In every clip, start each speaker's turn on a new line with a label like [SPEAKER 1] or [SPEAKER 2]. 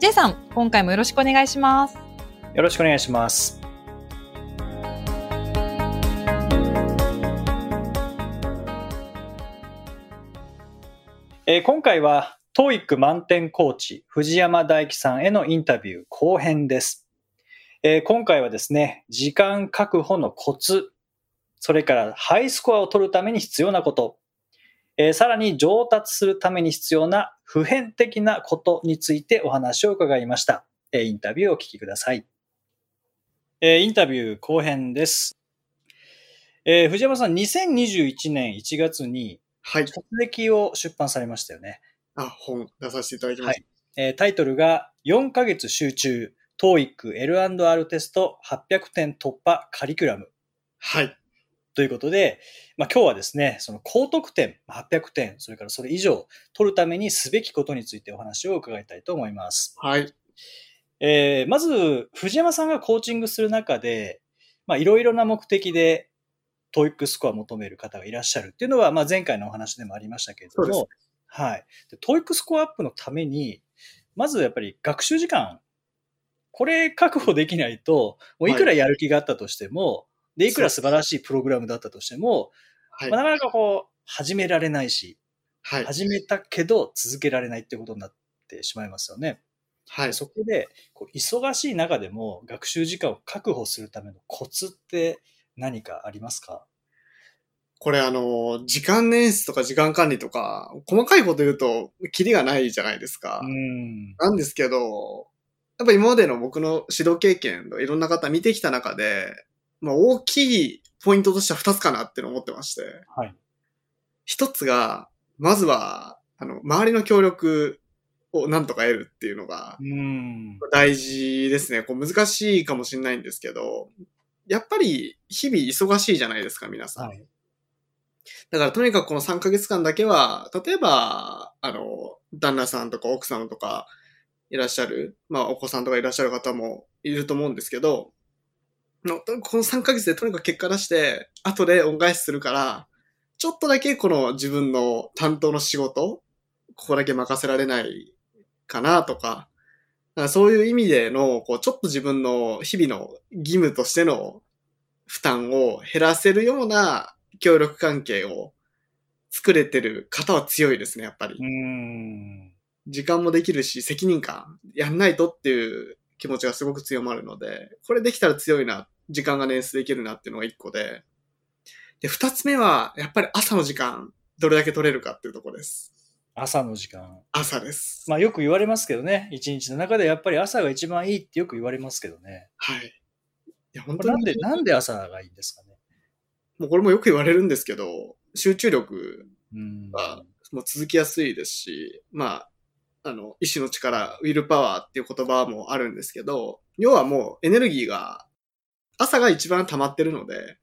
[SPEAKER 1] J さん、今回もよろしくお願いします。
[SPEAKER 2] よろしくお願いします。えー今回は TOEIC 満点コーチ藤山大樹さんへのインタビュー後編です、えー今回はですね時間確保のコツそれからハイスコアを取るために必要なこと、えーさらに上達するために必要な普遍的なことについてお話を伺いました、えーインタビューをお聞きください、えーインタビュー後編です、えー藤山さん2021年1月に
[SPEAKER 3] はい。
[SPEAKER 2] 書籍を出版されましたよね
[SPEAKER 3] あ、本出させていただきました。
[SPEAKER 2] えータイトルが4ヶ月集中 TOEIC L&R テスト800点突破カリキュラム
[SPEAKER 3] はい。
[SPEAKER 2] ということで、まあ、今日はですね、その高得点まあ800点、それからそれ以上取るためにすべきことについてお話を伺いたいと思います。
[SPEAKER 3] はい。
[SPEAKER 2] えーまず、藤山さんがコーチングする中で、まあ、いろいろな目的で TOEIC スコアを求める方がいらっしゃるっていうのは、まあ、前回のお話でもありましたけれども、はい。で TOEIC スコアアップのために、まずやっぱり学習時間、これ確保できないと、もういくらやる気があったとしても、で、いくら素晴らしいプログラムだったとしても、
[SPEAKER 3] はい
[SPEAKER 2] まあ、。なかなかこう、始められないし、
[SPEAKER 3] はい。
[SPEAKER 2] 始めたけど続けられないってことになってしまいますよね。
[SPEAKER 3] はい。
[SPEAKER 2] そこで、こう忙しい中でも学習時間を確保するためのコツって何かありますか？
[SPEAKER 3] これあの、時間捻出とか時間管理とか、細かいこと言うと、キリがないじゃないですか。
[SPEAKER 2] うん。
[SPEAKER 3] なんですけど、やっぱ今までの僕の指導経験といろんな方見てきた中で、まあ大きいポイントとしては二つかなって思ってまして。
[SPEAKER 2] はい。
[SPEAKER 3] 一つが、まずは、あの、周りの協力をなんとか得るっていうのが
[SPEAKER 2] うん。
[SPEAKER 3] 大事ですね。こう難しいかもしれないんですけど、やっぱり日々忙しいじゃないですか、皆さん。
[SPEAKER 2] はい。
[SPEAKER 3] だからとにかくこの3ヶ月間だけは、例えば、あの、旦那さんとか奥さんとかいらっしゃる、まあお子さんとかいらっしゃる方もいると思うんですけど、のこの3ヶ月でとにかく結果出して、後で恩返しするから、ちょっとだけこの自分の担当の仕事、ここだけ任せられないかなとか、かそういう意味での、こう、ちょっと自分の日々の義務としての負担を減らせるような協力関係を作れてる方は強いですね、やっぱり。
[SPEAKER 2] うん。
[SPEAKER 3] 時間もできるし、責任感、やんないとっていう気持ちがすごく強まるので、これできたら強いな、時間が捻出できるなっていうのが一個で。で、二つ目は、やっぱり朝の時間、どれだけ取れるかっていうところです。
[SPEAKER 2] 朝の時間。
[SPEAKER 3] 朝です。
[SPEAKER 2] まあよく言われますけどね。一日の中でやっぱり朝が一番いいってよく言われますけどね。
[SPEAKER 3] はい。いや、本当に。
[SPEAKER 2] なんで、なんで朝がいいんですかね。
[SPEAKER 3] もうこれもよく言われるんですけど、集中力
[SPEAKER 2] うん。
[SPEAKER 3] はもう続きやすいですし、まあ、あの、意志の力、ウィルパワーっていう言葉もあるんですけど、要はもうエネルギーが、朝が一番溜まってるので、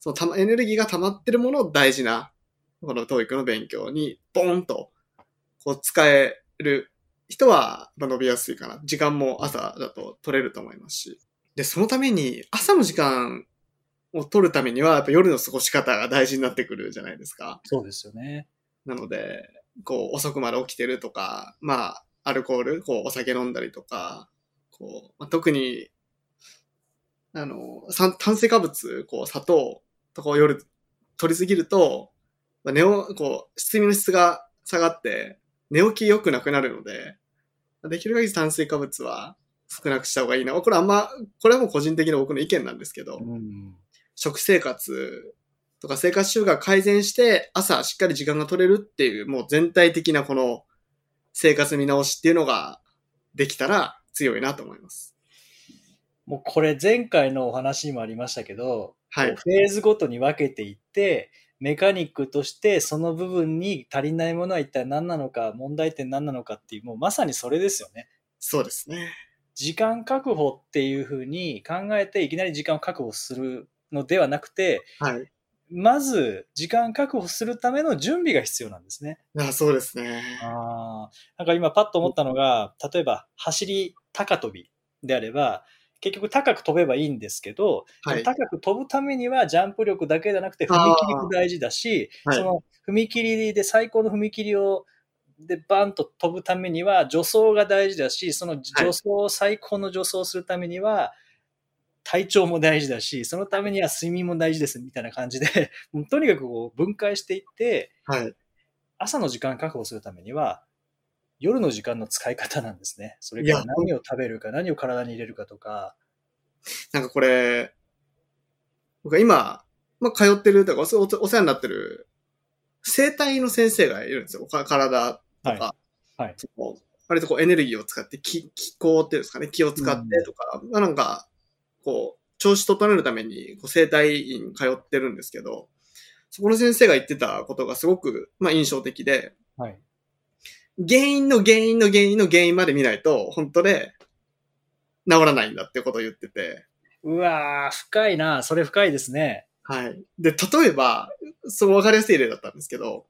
[SPEAKER 3] そのたまエネルギーが溜まってるものを大事な、この TOEIC の勉強に、ボーンと、こう使える人は、まあ伸びやすいかな。時間も朝だと取れると思いますし。で、そのために、朝の時間を取るためには、やっぱ夜の過ごし方が大事になってくるじゃないですか。
[SPEAKER 2] そうですよね。
[SPEAKER 3] なので、こう、遅くまで起きてるとか、まあ、アルコール、こう、お酒飲んだりとか、こう、まあ、特に、あの、酸炭水化物、こう、砂糖とかを夜取りすぎると、まあ、寝を、こう、睡眠の質が下がって、寝起き良くなくなるので、できる限り炭水化物は少なくした方がいいな。これあんま、これはもう個人的な僕の意見なんですけど、
[SPEAKER 2] うん。
[SPEAKER 3] 食生活とか生活習慣改善して朝しっかり時間が取れるっていうもう全体的なこの生活見直しっていうのができたら強いなと思います。
[SPEAKER 2] もうこれ前回のお話にもありましたけど、
[SPEAKER 3] はい
[SPEAKER 2] フェーズごとに分けていって、メカニックとしてその部分に足りないものは一体何なのか、問題点何なのかっていう、もうまさにそれですよね。
[SPEAKER 3] そうですね。
[SPEAKER 2] 時間確保っていうふうに考えていきなり時間を確保するのではなくて、
[SPEAKER 3] はい。
[SPEAKER 2] まず時間確保するための準備が必要なんですね。
[SPEAKER 3] あそうですね。
[SPEAKER 2] ああ。なんか今パッと思ったのが、例えば走り高跳びであれば、結局高く飛べばいいんですけど、
[SPEAKER 3] はい。
[SPEAKER 2] 高く飛ぶためにはジャンプ力だけじゃなくて踏み切りも大事だし、
[SPEAKER 3] はい
[SPEAKER 2] その踏切で最高の踏切をでバンと飛ぶためには助走が大事だし、その助走、最高の助走をするためには体調も大事だし、そのためには睡眠も大事ですみたいな感じで、もうとにかくこう分解していって、
[SPEAKER 3] はい。
[SPEAKER 2] 朝の時間確保するためには、夜の時間の使い方なんですね。それから
[SPEAKER 3] いや
[SPEAKER 2] 何を食べるか、何を体に入れるかとか。
[SPEAKER 3] なんかこれ、僕は今、まあ、通ってるとかお世話になってる生体の先生がいるんですよ。か体とか。
[SPEAKER 2] はいはい
[SPEAKER 3] 割とこうエネルギーを使って、気、気候っていうんですかね、気を使ってとか、まあなんか、こう、調子整えるために、こう、生体院通ってるんですけど、そこの先生が言ってたことがすごく、まあ印象的で、
[SPEAKER 2] はい。
[SPEAKER 3] 原因の原因の原因の原因まで見ないと、本当で、治らないんだってことを言ってて、
[SPEAKER 2] うわー、深いな。それ深いですね。
[SPEAKER 3] はい。で、例えば、その分かりやすい例だったんですけど、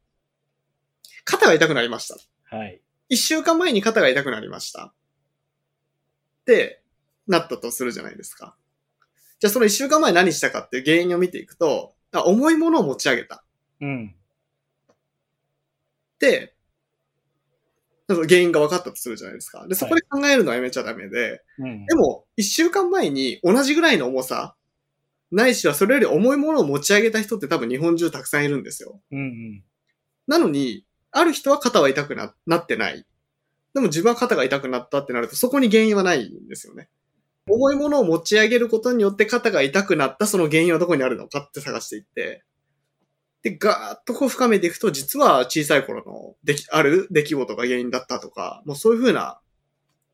[SPEAKER 3] 肩が痛くなりました。
[SPEAKER 2] はい。
[SPEAKER 3] 一週間前に肩が痛くなりました。って、なったとするじゃないですか。じゃあその一週間前何したかっていう原因を見ていくと、あ重いものを持ち上げた。
[SPEAKER 2] うん。
[SPEAKER 3] で、原因が分かったとするじゃないですか。で、そこで考えるのはやめちゃダメで、
[SPEAKER 2] うん。
[SPEAKER 3] でも、一週間前に同じぐらいの重さ、ないしはそれより重いものを持ち上げた人って多分日本中たくさんいるんですよ。
[SPEAKER 2] うんうん。
[SPEAKER 3] なのに、ある人は肩は痛くななってない。でも自分は肩が痛くなったってなると、そこに原因はないんですよね。重いものを持ち上げることによって肩が痛くなったその原因はどこにあるのかって探していって、で、ガーッとこう深めていくと、実は小さい頃のでき、ある出来事が原因だったとか、もうそういうふうな、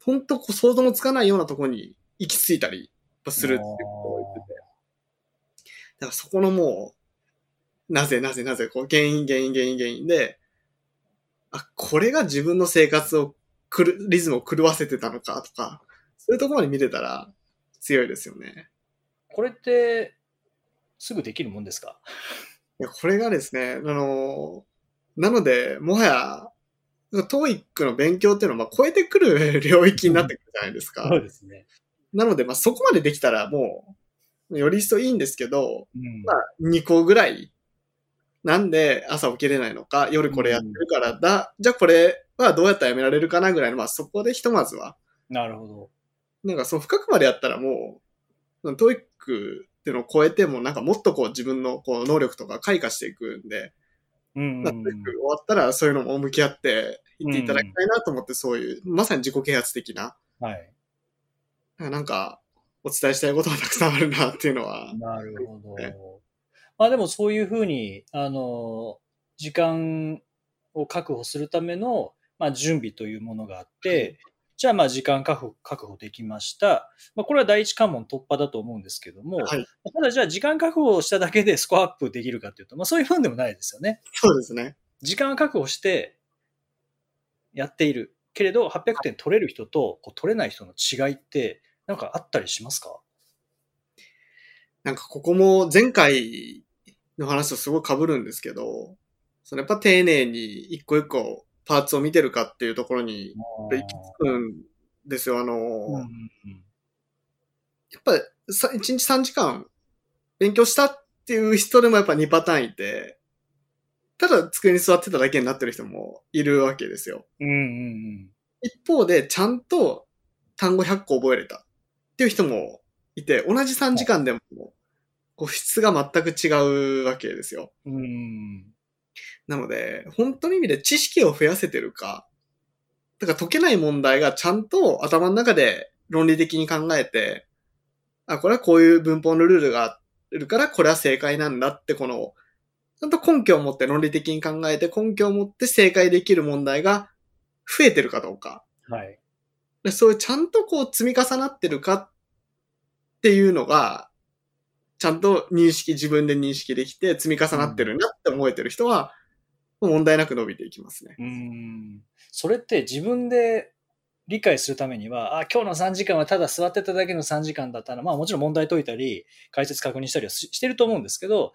[SPEAKER 3] 本当こう想像もつかないようなところに行き着いたりするっていうことを言ってて。だからそこのもう、なぜなぜなぜ、こう原因原因原因原因で、あ、これが自分の生活をくる、リズムを狂わせてたのかとか、そういうところまで見れたら強いですよね。
[SPEAKER 2] これって、すぐできるもんですか？
[SPEAKER 3] いや、これがですね、あの、なので、もはや、トーイックの勉強っていうのは、まあ、超えてくる領域になってくるじゃないですか。
[SPEAKER 2] そうですね。
[SPEAKER 3] なので、まあ、そこまでできたらもう、より一層いいんですけど、
[SPEAKER 2] うん。
[SPEAKER 3] まあ、2個ぐらい。なんで朝起きれないのか、夜これやってるからだ、じゃあこれはどうやったらやめられるかなぐらいの、まあそこでひとまずは、
[SPEAKER 2] なるほど。
[SPEAKER 3] なんかその深くまでやったらもう、 TOEIC っていうのを超えても、なんかもっとこう自分のこう能力とか開花していくんで、
[SPEAKER 2] うん
[SPEAKER 3] まあ TOEIC 終わったらそういうのも向き合っていっていただきたいなと思って、そういう、まさに自己啓発的な、
[SPEAKER 2] はい。
[SPEAKER 3] なんかお伝えしたいことがたくさんあるなっていうのは、
[SPEAKER 2] なるほど
[SPEAKER 3] ね。
[SPEAKER 2] まあでもそういうふうに、あの、時間を確保するための、まあ、準備というものがあって、じゃあまあ時間確保確保できました。まあこれは第一関門突破だと思うんですけども、
[SPEAKER 3] はい。
[SPEAKER 2] ただじゃあ時間確保しただけでスコアアップできるかっていうと、まあそういうふうでもないですよね。
[SPEAKER 3] そうですね。
[SPEAKER 2] 時間を確保してやっている。けれど、800点取れる人とこう取れない人の違いって、なんかあったりしますか？
[SPEAKER 3] なんかここも前回の話とすごい被るんですけど、そのやっぱ丁寧に一個一個パーツを見てるかっていうところに行き着くんですよ。あの、
[SPEAKER 2] うんうんうん
[SPEAKER 3] やっぱさ1日3時間勉強したっていう人でもやっぱ2パターンいて、ただ机に座ってただけになってる人もいるわけですよ。
[SPEAKER 2] うんうん
[SPEAKER 3] 一方でちゃんと単語100個覚えれたっていう人もいて、同じ3時間でもこう質が全く違うわけですよ。
[SPEAKER 2] うん。うん。
[SPEAKER 3] なので、本当の意味で知識を増やせてるか、だから解けない問題がちゃんと頭の中で論理的に考えて、あ、これはこういう文法のルールがあるから、これは正解なんだって、この、ちゃんと根拠を持って論理的に考えて、根拠を持って正解できる問題が増えてるかどうか。
[SPEAKER 2] はい。
[SPEAKER 3] でそういうちゃんとこう積み重なってるかっていうのが、ちゃんと認識、自分で認識できて積み重なってるなって思えてる人は、問題なく伸びていきますね。
[SPEAKER 2] うん。それって自分で理解するためには、あ、今日の3時間はただ座ってただけの3時間だったら、まあもちろん問題解いたり、解説確認したりはししてると思うんですけど、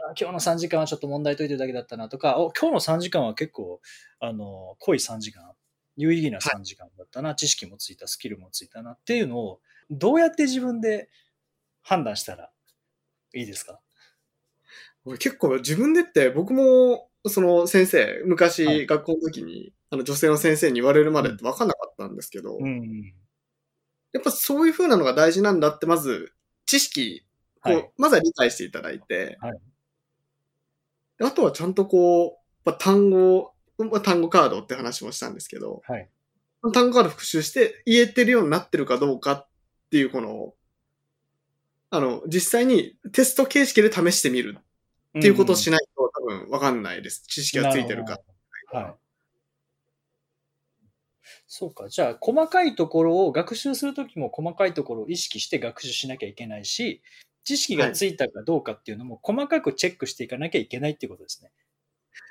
[SPEAKER 2] あ今日の3時間はちょっと問題解いてるだけだったなとか、お今日の3時間は結構、あの、濃い3時間、有意義な3時間だったな、知識もついた、スキルもついたなっていうのを、どうやって自分で判断したらいいですか？
[SPEAKER 3] 俺結構自分でって僕もその先生、
[SPEAKER 2] はい。
[SPEAKER 3] 昔学校の時に、あの女性の先生に言われるまでって分かんなかったんですけど、
[SPEAKER 2] うん。
[SPEAKER 3] やっぱそういう風なのが大事なんだって、まず知識を、
[SPEAKER 2] はい。
[SPEAKER 3] まずは理解していただいて、
[SPEAKER 2] はい。
[SPEAKER 3] あとはちゃんとこう、まあ、単語、まあ、単語カードって話もしたんですけど、
[SPEAKER 2] はい。
[SPEAKER 3] 単語カード復習して言えてるようになってるかどうかっていうこの、あの、実際にテスト形式で試してみるっていうことをし
[SPEAKER 2] ない
[SPEAKER 3] と多分わかんないです。知識がついてるか。。
[SPEAKER 2] はい。そうか。じゃあ、細かいところを学習するときも細かいところを意識して学習しなきゃいけないし、知識がついたかどうかっていうのも細かくチェックしていかなきゃいけないっていうことですね。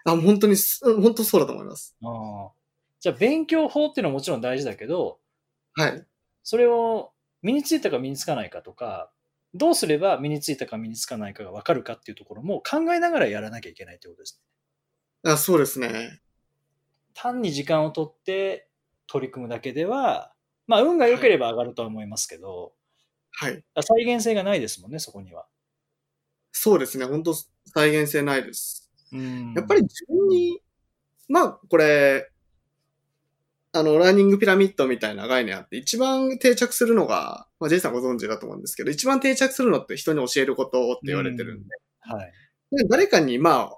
[SPEAKER 3] あ、本当に本当そうだと思います。
[SPEAKER 2] ああ。じゃあ、勉強法っていうのはもちろん大事だけど、
[SPEAKER 3] はい。
[SPEAKER 2] それを身についたか身につかないかとか、どうすれば身についたか身につかないかが分かるかっていうところも考えながらやらなきゃいけないってことですね。
[SPEAKER 3] あそうですね。
[SPEAKER 2] 単に時間をとって取り組むだけでは、まあ運が良ければ上がるとは思いますけど、
[SPEAKER 3] はい。
[SPEAKER 2] 再現性がないですもんね、そこには。
[SPEAKER 3] そうですね。本当再現性ないです。
[SPEAKER 2] うん
[SPEAKER 3] やっぱり自分に、まあ、これ、あの、ラーニングピラミッドみたいな概念あって、一番定着するのが、まあ、ジェイさんご存知だと思うんですけど、一番定着するのって人に教えることって言われてるんで、
[SPEAKER 2] はい。
[SPEAKER 3] で誰かに、まあ、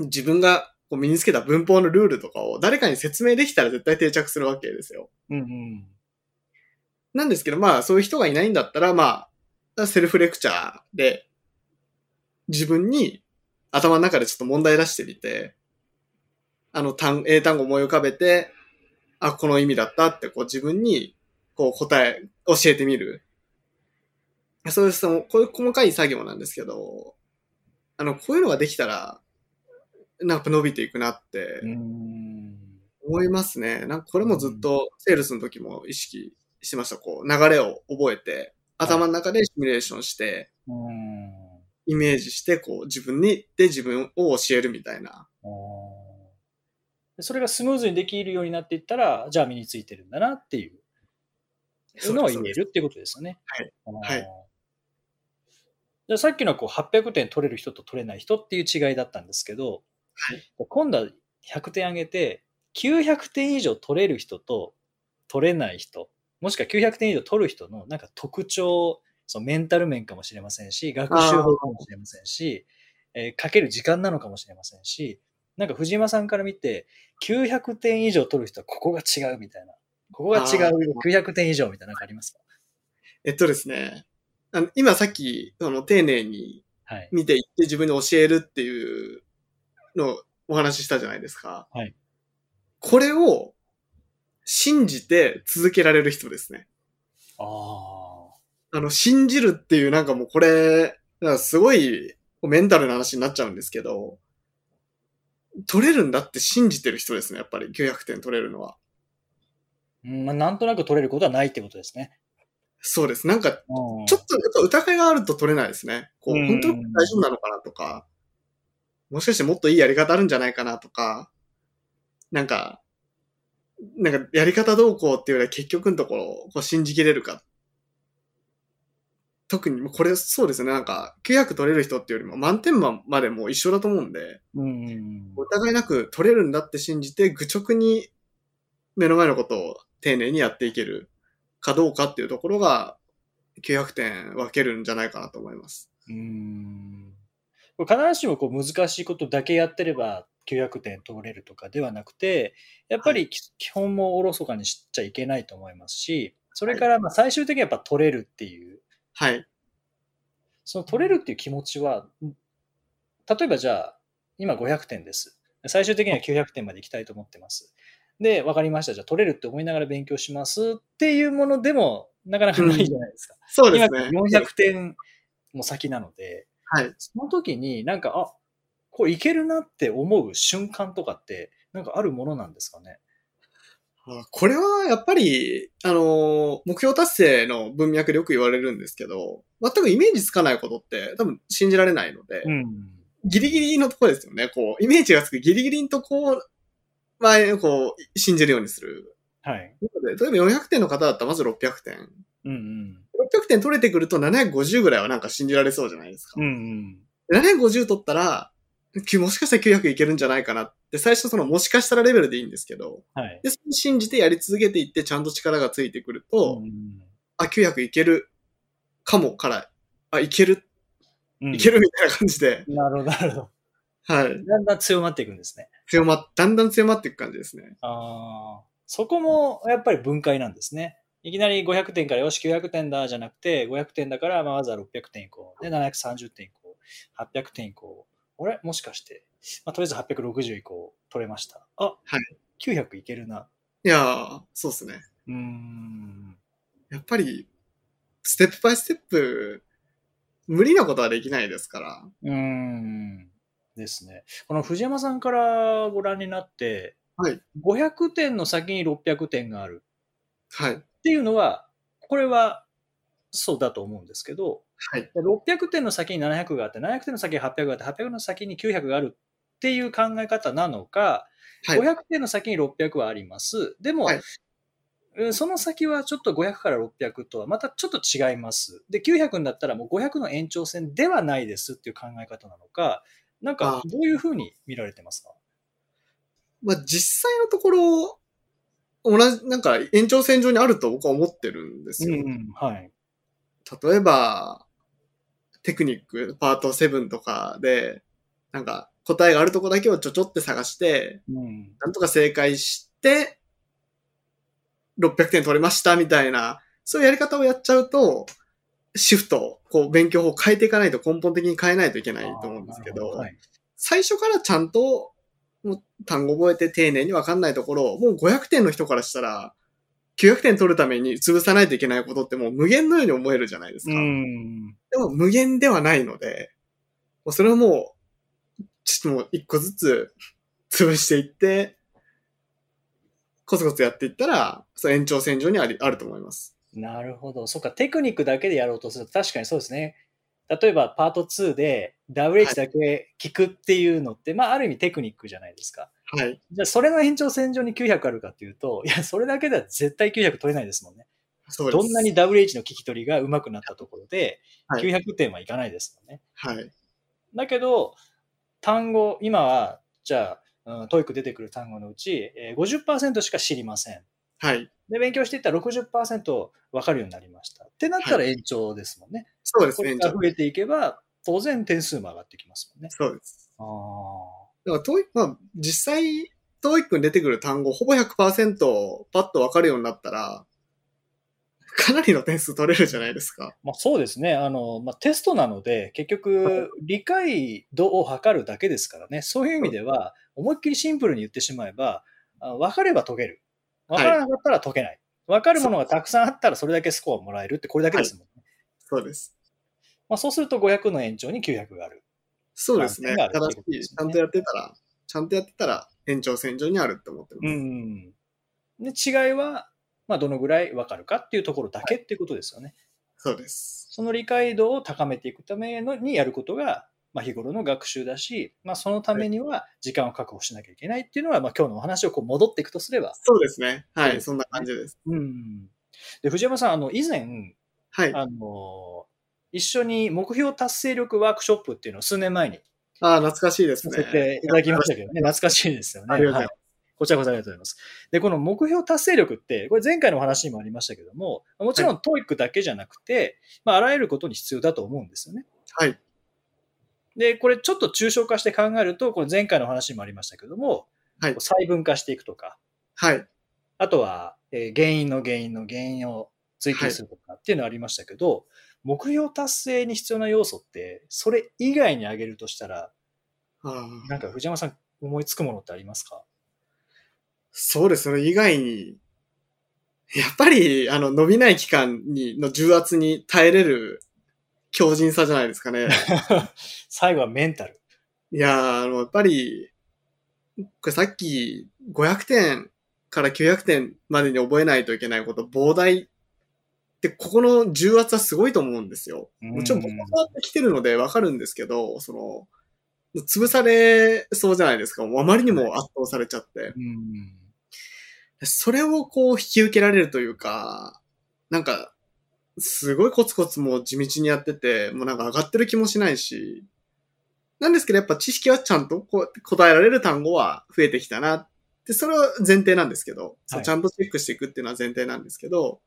[SPEAKER 3] 自分がこう身につけた文法のルールとかを誰かに説明できたら絶対定着するわけですよ。
[SPEAKER 2] うんうん。
[SPEAKER 3] なんですけど、まあ、そういう人がいないんだったら、まあ、セルフレクチャーで、自分に頭の中でちょっと問題出してみて、あの単、英単語思い浮かべて、あ、この意味だったって、こう自分に、こう答え、教えてみる。そういう、その、こういう細かい作業なんですけど、あの、こういうのができたら、なんか伸びていくなって
[SPEAKER 2] うん。
[SPEAKER 3] 思いますね。なんかこれもずっとセールスの時も意識してました。こう、流れを覚えて、頭の中でシミュレーションして、
[SPEAKER 2] うん。
[SPEAKER 3] イメージして、こう、自分に、で自分を教えるみたいな。
[SPEAKER 2] それがスムーズにできるようになっていったら、じゃあ身についてるんだなっていうのは言えるっていうことですよね。
[SPEAKER 3] はい。はい
[SPEAKER 2] じゃあさっきのこう800点取れる人と取れない人っていう違いだったんですけど、
[SPEAKER 3] はい
[SPEAKER 2] 今度は100点上げて、900点以上取れる人と取れない人、もしくは900点以上取る人のなんか特徴、そのメンタル面かもしれませんし、学習法かもしれませんし、えーかける時間なのかもしれませんし、なんか藤山さんから見て、900点以上取る人はここが違うみたいな。ここが違
[SPEAKER 3] あ
[SPEAKER 2] う、900点以上みたいななんかありますか？
[SPEAKER 3] えっとですね。あの今さっき、その、丁寧に
[SPEAKER 2] はい。
[SPEAKER 3] 見ていって自分に教えるっていうのをお話ししたじゃないですか。
[SPEAKER 2] はい。
[SPEAKER 3] これを信じて続けられる人ですね。
[SPEAKER 2] ああ。
[SPEAKER 3] あの、信じるっていうなんかもうこれ、すごいメンタルな話になっちゃうんですけど、取れるんだって信じてる人ですね、やっぱり900点取れるのは。
[SPEAKER 2] うんまあ、なんとなく取れることはないってことですね。
[SPEAKER 3] そうです。なんか、
[SPEAKER 2] ち
[SPEAKER 3] ちょっとやっぱ疑いがあると取れないですね。こう、
[SPEAKER 2] うん
[SPEAKER 3] 本当に大丈夫なのかなとか、もしかしてもっといいやり方あるんじゃないかなとか、なんか、なんかやり方どうこうっていうよりは結局のところ、こう信じきれるか。特に、これそうですね、なんか、900取れる人っていうよりも満点までも一緒だと思うんで、
[SPEAKER 2] うん。
[SPEAKER 3] 疑いなく取れるんだって信じて、愚直に目の前のことを丁寧にやっていけるかどうかっていうところが、900点分けるんじゃないかなと思います。
[SPEAKER 2] うん。必ずしもこう難しいことだけやってれば900点取れるとかではなくて、やっぱりき基本もおろそかにしちゃいけないと思いますし、それからまあ最終的にはやっぱ取れるっていう、
[SPEAKER 3] はい。
[SPEAKER 2] その取れるっていう気持ちは、例えばじゃあ、今500点です。最終的には900点まで行きたいと思ってます。で、わかりました。じゃあ取れるって思いながら勉強しますっていうものでも、なかなかないじゃないですか。今
[SPEAKER 3] そうですね。
[SPEAKER 2] 400点も先なので、
[SPEAKER 3] はい。
[SPEAKER 2] その時になんか、あ、これいけるなって思う瞬間とかって、なんかあるものなんですかね？
[SPEAKER 3] あこれはやっぱり、あの、目標達成の文脈でよく言われるんですけど、全くイメージつかないことって多分信じられないので、
[SPEAKER 2] うん。
[SPEAKER 3] ギリギリのところですよね。こう、イメージがつくギリギリのとこまあ、こう、信じるようにする。
[SPEAKER 2] はい。
[SPEAKER 3] なので例えば400点の方だったらまず600点。
[SPEAKER 2] うんうん。
[SPEAKER 3] 600点取れてくると750ぐらいはなんか信じられそうじゃないですか。
[SPEAKER 2] うんうん。
[SPEAKER 3] 750取ったら、きもしかしたら900いけるんじゃないかなって、最初そのもしかしたらレベルでいいんですけど、
[SPEAKER 2] はい。
[SPEAKER 3] で、そ信じてやり続けていってちゃんと力がついてくると、
[SPEAKER 2] うん
[SPEAKER 3] あ、900いけるかもから、あ、いける、
[SPEAKER 2] うん
[SPEAKER 3] いけるみたいな感じで、
[SPEAKER 2] なるほど、なるほど。
[SPEAKER 3] はい。
[SPEAKER 2] だんだん強まっていくんですね。
[SPEAKER 3] 強まっ、だんだん強まっていく感じですね。
[SPEAKER 2] ああ。そこもやっぱり分解なんですね。いきなり500点からよし900点だじゃなくて、500点だからまずは600点いこう。で、730点いこう。800点いこう。あれ？もしかして、まあ、とりあえず860いこう。取れました。あ、
[SPEAKER 3] はい
[SPEAKER 2] 900いけるな。
[SPEAKER 3] いやー、そうですね。
[SPEAKER 2] うーん。
[SPEAKER 3] やっぱり、ステップバイステップ、無理なことはできないですから。
[SPEAKER 2] うーん。ですね。この藤山さんからご覧になって、
[SPEAKER 3] はい。
[SPEAKER 2] 500点の先に600点がある
[SPEAKER 3] はい。
[SPEAKER 2] っていうのは、これはそうだと思うんですけど、
[SPEAKER 3] はい。
[SPEAKER 2] 600点の先に700があって、700点の先に800があって、800の先に900があるっていう考え方なのか、
[SPEAKER 3] はい。
[SPEAKER 2] 500点の先に600はあります。でも、
[SPEAKER 3] はい
[SPEAKER 2] うんその先はちょっと500から600とはまたちょっと違います。で、900だったらもう500の延長線ではないですっていう考え方なのか、なんか
[SPEAKER 3] あ
[SPEAKER 2] どういうふうに見られてますか？
[SPEAKER 3] まあ、実際のところ、同じ、なんか延長線上にあると僕は思ってるんですよ。
[SPEAKER 2] ん、はい。
[SPEAKER 3] 例えば、テクニック、パート7とかで、なんか答えがあるとこだけをちょちょって探して、
[SPEAKER 2] うん。
[SPEAKER 3] なんとか正解して、600点取れましたみたいな、そういうやり方をやっちゃうと、シフト、こう勉強法を変えていかないと根本的に変えないといけないと思うんですけど、
[SPEAKER 2] あーなるほはい
[SPEAKER 3] 最初からちゃんともう単語覚えて丁寧にわかんないところ、もう500点の人からしたら、900点取るために潰さないといけないことってもう無限のように思えるじゃないですか。
[SPEAKER 2] うん。
[SPEAKER 3] でも無限ではないので、もうそれはもう、ちょっともう一個ずつ潰していって、コツコツやっていったら、その延長線上にありあると思います。
[SPEAKER 2] なるほど。そっか、テクニックだけでやろうとすると確かにそうですね。例えばパート2で WH だけ聞くっていうのって、まあある意味テクニックじゃないですか。
[SPEAKER 3] はい。
[SPEAKER 2] じゃあそれの延長線上に900あるかっていうと、いや、それだけでは絶対900取れないですもんね。
[SPEAKER 3] そうです。
[SPEAKER 2] どんなに WH の聞き取りが上手くなったところで、
[SPEAKER 3] はい
[SPEAKER 2] 900点はいかないですもんね。
[SPEAKER 3] はい。
[SPEAKER 2] だけど、単語、今は、じゃあ、うん、 TOEIC 出てくる単語のうち、えー50%しか知りません。
[SPEAKER 3] はい。
[SPEAKER 2] で、勉強していったら60%分かるようになりました。ってなったら延長ですもんね。
[SPEAKER 3] そうですね。
[SPEAKER 2] これが増えていけば、当然点数も上がってきますもんね。
[SPEAKER 3] そうです。
[SPEAKER 2] ああ。
[SPEAKER 3] だから、トーイまあ、実際、トーイックに出てくる単語、ほぼ100%パッとわかるようになったら、かなりの点数取れるじゃないですか。
[SPEAKER 2] まあ、そうですね。あの、まあ、テストなので、結局、理解度を測るだけですからね。そういう意味では、思いっきりシンプルに言ってしまえば、あ分かれば解ける。分からなかったら解けない。分かるものがたくさんあったら、それだけスコアもらえるって、これだけですもんね。
[SPEAKER 3] そうです。
[SPEAKER 2] まあ、そうすると500の延長に900がある。
[SPEAKER 3] そうですね。正しい。ちゃんとやってたら、ちゃんとやってたら、延長線上にあるって思ってます。
[SPEAKER 2] うん。で、違いは、まあ、どのぐらい分かるかっていうところだけっていうことですよね。
[SPEAKER 3] そうです。
[SPEAKER 2] その理解度を高めていくためのにやることが、まあ、日頃の学習だし、まあ、そのためには時間を確保しなきゃいけないっていうのは、まあ、今日のお話をこう戻っていくとすれば。
[SPEAKER 3] そうですね。はい。
[SPEAKER 2] そうです
[SPEAKER 3] そんな感じです。
[SPEAKER 2] うん。で、藤山さん、あの、以前、
[SPEAKER 3] はい。あ
[SPEAKER 2] あの、一緒に目標達成力ワークショップっていうのを数年前に
[SPEAKER 3] あー、懐かしいですね。
[SPEAKER 2] させていただきましたけどね、懐かしいですよね。
[SPEAKER 3] ありがとうござい
[SPEAKER 2] はいこちらこそありがとうございます。で、この目標達成力って、これ前回のお話にもありましたけども、もちろん TOEIC だけじゃなくて、まあ、あらゆることに必要だと思うんですよね。
[SPEAKER 3] はい。
[SPEAKER 2] で、これちょっと抽象化して考えると、これ前回の話にもありましたけども、
[SPEAKER 3] はい
[SPEAKER 2] 細分化していくとか、
[SPEAKER 3] はい。
[SPEAKER 2] あとは、えー原因の原因の原因を追求するとかっていうのありましたけど、目標達成に必要な要素って、それ以外に挙げるとしたら、なんか藤山さん思いつくものってありますか？
[SPEAKER 3] そうです。それ以外に、やっぱり、あの、伸びない期間に、の重圧に耐えれる強靭さじゃないですかね。
[SPEAKER 2] 最後はメンタル。
[SPEAKER 3] いやー、あの、やっぱり、これさっき500点から900点までに覚えないといけないこと、膨大って、ここの重圧はすごいと思うんですよ。もちろん僕も変わってきてるのでわかるんですけど、その、潰されそうじゃないですか。あまりにも圧倒されちゃって。
[SPEAKER 2] うん。
[SPEAKER 3] それをこう引き受けられるというか、なんか、すごいコツコツもう地道にやってて、もうなんか上がってる気もしないし、なんですけどやっぱ知識はちゃんとこう答えられる単語は増えてきたなって、それは前提なんですけど、そうちゃんとチェックしていくっていうのは前提なんですけど、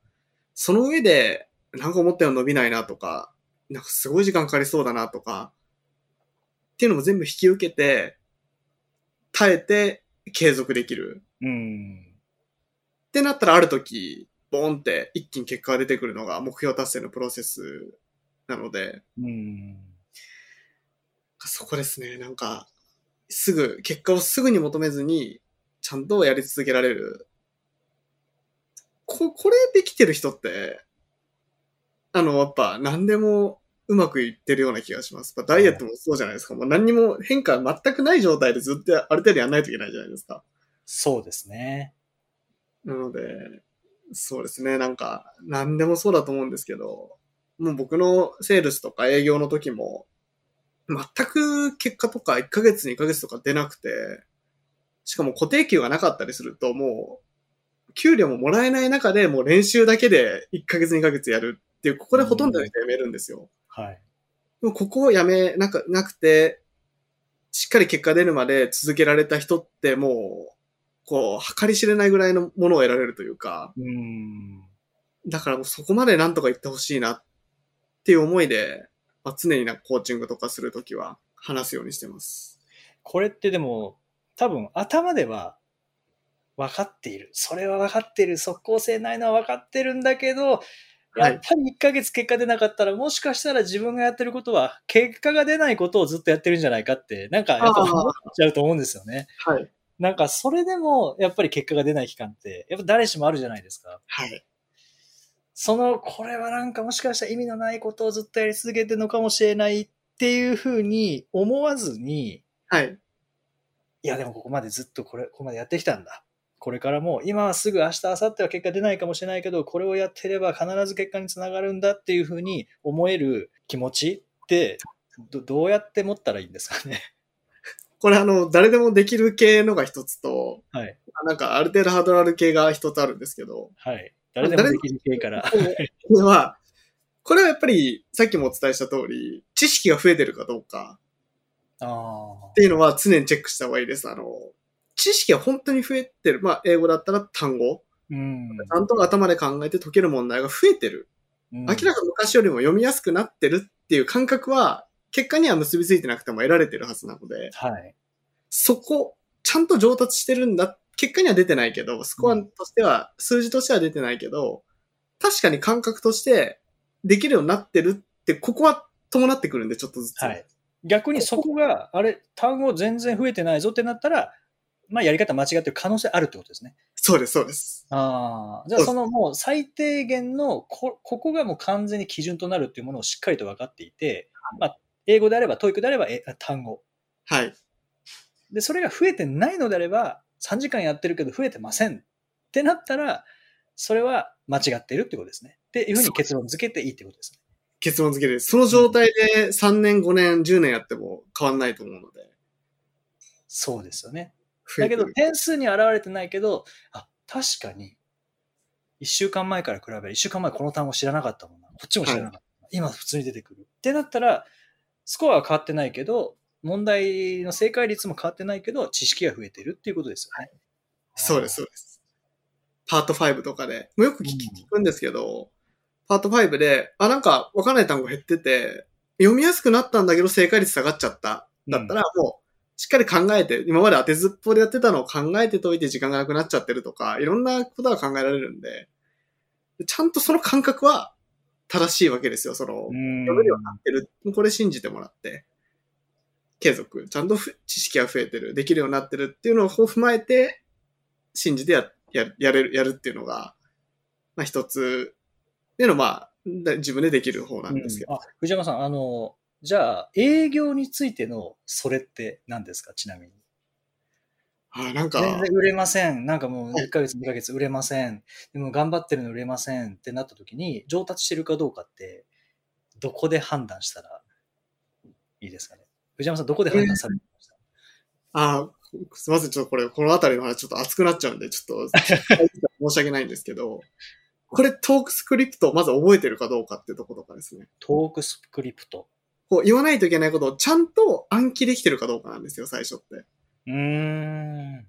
[SPEAKER 3] その上で、なんか思ったように伸びないなとか、なんかすごい時間かかりそうだなとか、っていうのも全部引き受けて、耐えて継続できる。
[SPEAKER 2] うん。
[SPEAKER 3] ってなったらある時、ボーンって一気に結果が出てくるのが目標達成のプロセスなので、
[SPEAKER 2] うん。
[SPEAKER 3] そこですね。なんか、すぐ、結果をすぐに求めずに、ちゃんとやり続けられる。こ、これできてる人って、あの、やっぱ何でもうまくいってるような気がします。やっぱダイエットもそうじゃないですか。もう何にも変化全くない状態でずっとある程度やんないといけないじゃないですか。
[SPEAKER 2] そうですね。
[SPEAKER 3] なので、そうですね、なんか、何でもそうだと思うんですけど、もう僕のセールスとか営業の時も、全く結果とか1ヶ月2ヶ月とか出なくて、しかも固定給がなかったりすると、もう、給料ももらえない中でもう練習だけで1ヶ月2ヶ月やるっていう、ここでほとんどの人辞めるんですよ。
[SPEAKER 2] はい。
[SPEAKER 3] でもここをやめなかなくて、しっかり結果出るまで続けられた人ってもう、こう、計り知れないぐらいのものを得られるというか、
[SPEAKER 2] うん。
[SPEAKER 3] だからもうそこまでなんとか言ってほしいなっていう思いで、まあ、常になんかコーチングとかするときは話すようにしてます。
[SPEAKER 2] これってでも、多分頭では分かっている。それは分かっている。即効性ないのは分かってるんだけど、やっぱり1ヶ月結果出なかったら、もしかしたら自分がやってることは、結果が出ないことをずっとやってるんじゃないかって、なんかやっぱ思っちゃうと思うんですよね。
[SPEAKER 3] はい。
[SPEAKER 2] なんかそれでも、やっぱり結果が出ない期間って、やっぱ誰しもあるじゃないですか。
[SPEAKER 3] はい。
[SPEAKER 2] その、これはなんかもしかしたら意味のないことをずっとやり続けてるのかもしれないっていうふうに思わずに、
[SPEAKER 3] はい。
[SPEAKER 2] いやでもここまでずっとこれ、ここまでやってきたんだ。これからも、今はすぐ明日、明後日は結果出ないかもしれないけど、これをやってれば必ず結果につながるんだっていうふうに思える気持ちって、どどうやって持ったらいいんですかね？
[SPEAKER 3] これあの、誰でもできる系のが一つと、
[SPEAKER 2] はい。
[SPEAKER 3] なんかある程度ハードルある系が一つあるんですけど、
[SPEAKER 2] はい。誰でもできる系から。
[SPEAKER 3] これは、これはやっぱりさっきもお伝えした通り、知識が増えてるかどうか
[SPEAKER 2] あ
[SPEAKER 3] っていうのは常にチェックした方がいいです。あの、知識が本当に増えてる。まあ、英語だったら単語。
[SPEAKER 2] ーうん。
[SPEAKER 3] ちゃんと頭で考えて解ける問題が増えてる。
[SPEAKER 2] うん
[SPEAKER 3] 明らかに昔よりも読みやすくなってるっていう感覚は、結果には結びついてなくても得られてるはずなので、
[SPEAKER 2] はい。
[SPEAKER 3] そこ、ちゃんと上達してるんだ。結果には出てないけど、スコアとしては、数字としては出てないけど、確かに感覚としてできるようになってるって、ここは伴ってくるんで、ちょっとずつ。
[SPEAKER 2] はい。逆にそこが、あれ、単語全然増えてないぞってなったら、まあやり方間違ってる可能性あるってことですね。
[SPEAKER 3] そうです、そうです。
[SPEAKER 2] ああ、じゃあそのもう最低限のこ、ここがもう完全に基準となるっていうものをしっかりと分かっていて、まあ、英語であれば、 TOEIC であればえ単語。
[SPEAKER 3] はい。
[SPEAKER 2] で、それが増えてないのであれば、3時間やってるけど増えてませんってなったら、それは間違っているってことですね。っていうふうに結論付けていいってことですね。
[SPEAKER 3] 結論付けです。その状態で3年、5年、10年やっても変わんないと思うので。
[SPEAKER 2] そうですよね。だけど、点数に現れてないけど、あ、確かに、1週間前から比べる、1週間前この単語知らなかったもんな。こっちも知らなかった。今普通に出てくる。ってなったら、スコアは変わってないけど、問題の正解率も変わってないけど、知識が増えてるっていうことですよね。
[SPEAKER 3] そうです、そうです。パート5とかで、もうよく聞くんですけど、パート5で、あ、なんかわかんない単語減ってて、読みやすくなったんだけど正解率下がっちゃった。だったらもう、しっかり考えて、今まで当てずっぽでやってたのを考えてといて時間がなくなっちゃってるとか、いろんなことが考えられるんで、ちゃんとその感覚は正しいわけですよ。その、
[SPEAKER 2] うん
[SPEAKER 3] 読めるようになってる。これ信じてもらって、継続。ちゃんとふ知識が増えてる。できるようになってるっていうのを踏まえて、信じてや、や、やれる、やるっていうのが、まあ一つ、っていうのはまあ、だ自分でできる方なんですけど。
[SPEAKER 2] うんあ藤山さん、あの、じゃあ、営業についてのそれって何ですか？ちなみに。
[SPEAKER 3] あなんか、
[SPEAKER 2] 全然売れません。なんかもう
[SPEAKER 3] はい
[SPEAKER 2] 1ヶ月、2ヶ月売れません。でも頑張ってるの売れませんってなった時に、上達してるかどうかって、どこで判断したらいいですかね？藤山さん、どこで判断されてました？
[SPEAKER 3] あすみません、ちょっとこれ、このあたりの話ちょっと熱くなっちゃうんで、ちょっと、申し訳ないんですけど、これトークスクリプトをまず覚えてるかどうかってところからですね。
[SPEAKER 2] トークスクリプト。
[SPEAKER 3] こう言わないといけないことをちゃんと暗記できてるかどうかなんですよ、最初って。
[SPEAKER 2] うーん。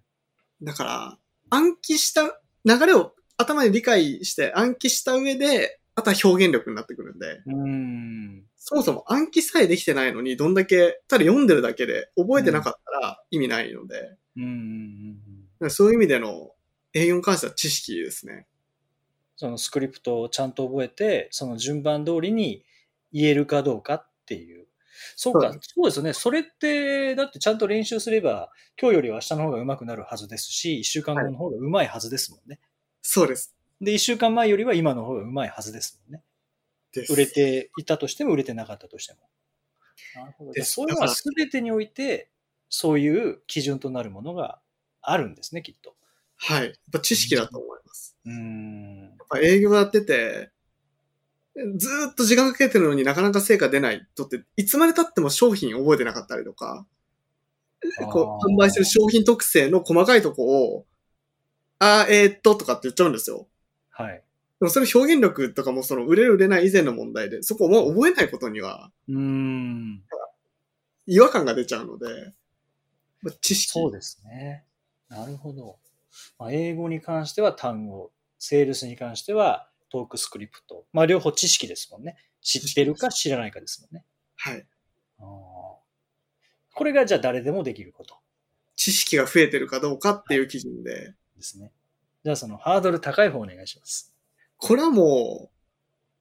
[SPEAKER 3] だから、暗記した流れを頭で理解して暗記した上で、あとは表現力になってくるんで、
[SPEAKER 2] うーん。
[SPEAKER 3] そもそも暗記さえできてないのに、どんだけ、ただ読んでるだけで覚えてなかったら意味ないので、
[SPEAKER 2] うんうんうんうん。
[SPEAKER 3] そういう意味での営業に関しては知識ですね。
[SPEAKER 2] そのスクリプトをちゃんと覚えて、その順番通りに言えるかどうかっていう。そうか、
[SPEAKER 3] そう
[SPEAKER 2] ですよね。それって、だってちゃんと練習すれば、今日よりは明日の方が上手くなるはずですし、一週間後の方が上手いはずですもんね。
[SPEAKER 3] そうです。
[SPEAKER 2] で、一週間前よりは今の方が上手いはずですもんね。売れていたとしても売れてなかったとしても。なるほど。そういうのは全てにおいて、そういう基準となるものがあるんですね、きっと。
[SPEAKER 3] はい。やっぱ知識だと思います。
[SPEAKER 2] うーん。
[SPEAKER 3] やっぱ営業やってて、ずーっと時間かけてるのになかなか成果出ない人って、いつまで経っても商品覚えてなかったりとか、こう、販売してる商品特性の細かいとこを、あー、えーっと、とかって言っちゃうんですよ。
[SPEAKER 2] はい。
[SPEAKER 3] でもそれ表現力とかもその売れる売れない以前の問題で、そこを覚えないことには
[SPEAKER 2] うーん。
[SPEAKER 3] 違和感が出ちゃうので、まあ知識。
[SPEAKER 2] そうですね。なるほど。まあ、英語に関しては単語、セールスに関してはトークスクリプト。まあ、両方知識ですもんね。知ってるか知らないかですもんね。
[SPEAKER 3] はい。
[SPEAKER 2] これがじゃあ誰でもできること
[SPEAKER 3] 知識が増えてるかどうかっていう基準で、
[SPEAKER 2] ですね。じゃあそのハードル高い方お願いします。
[SPEAKER 3] これはもう、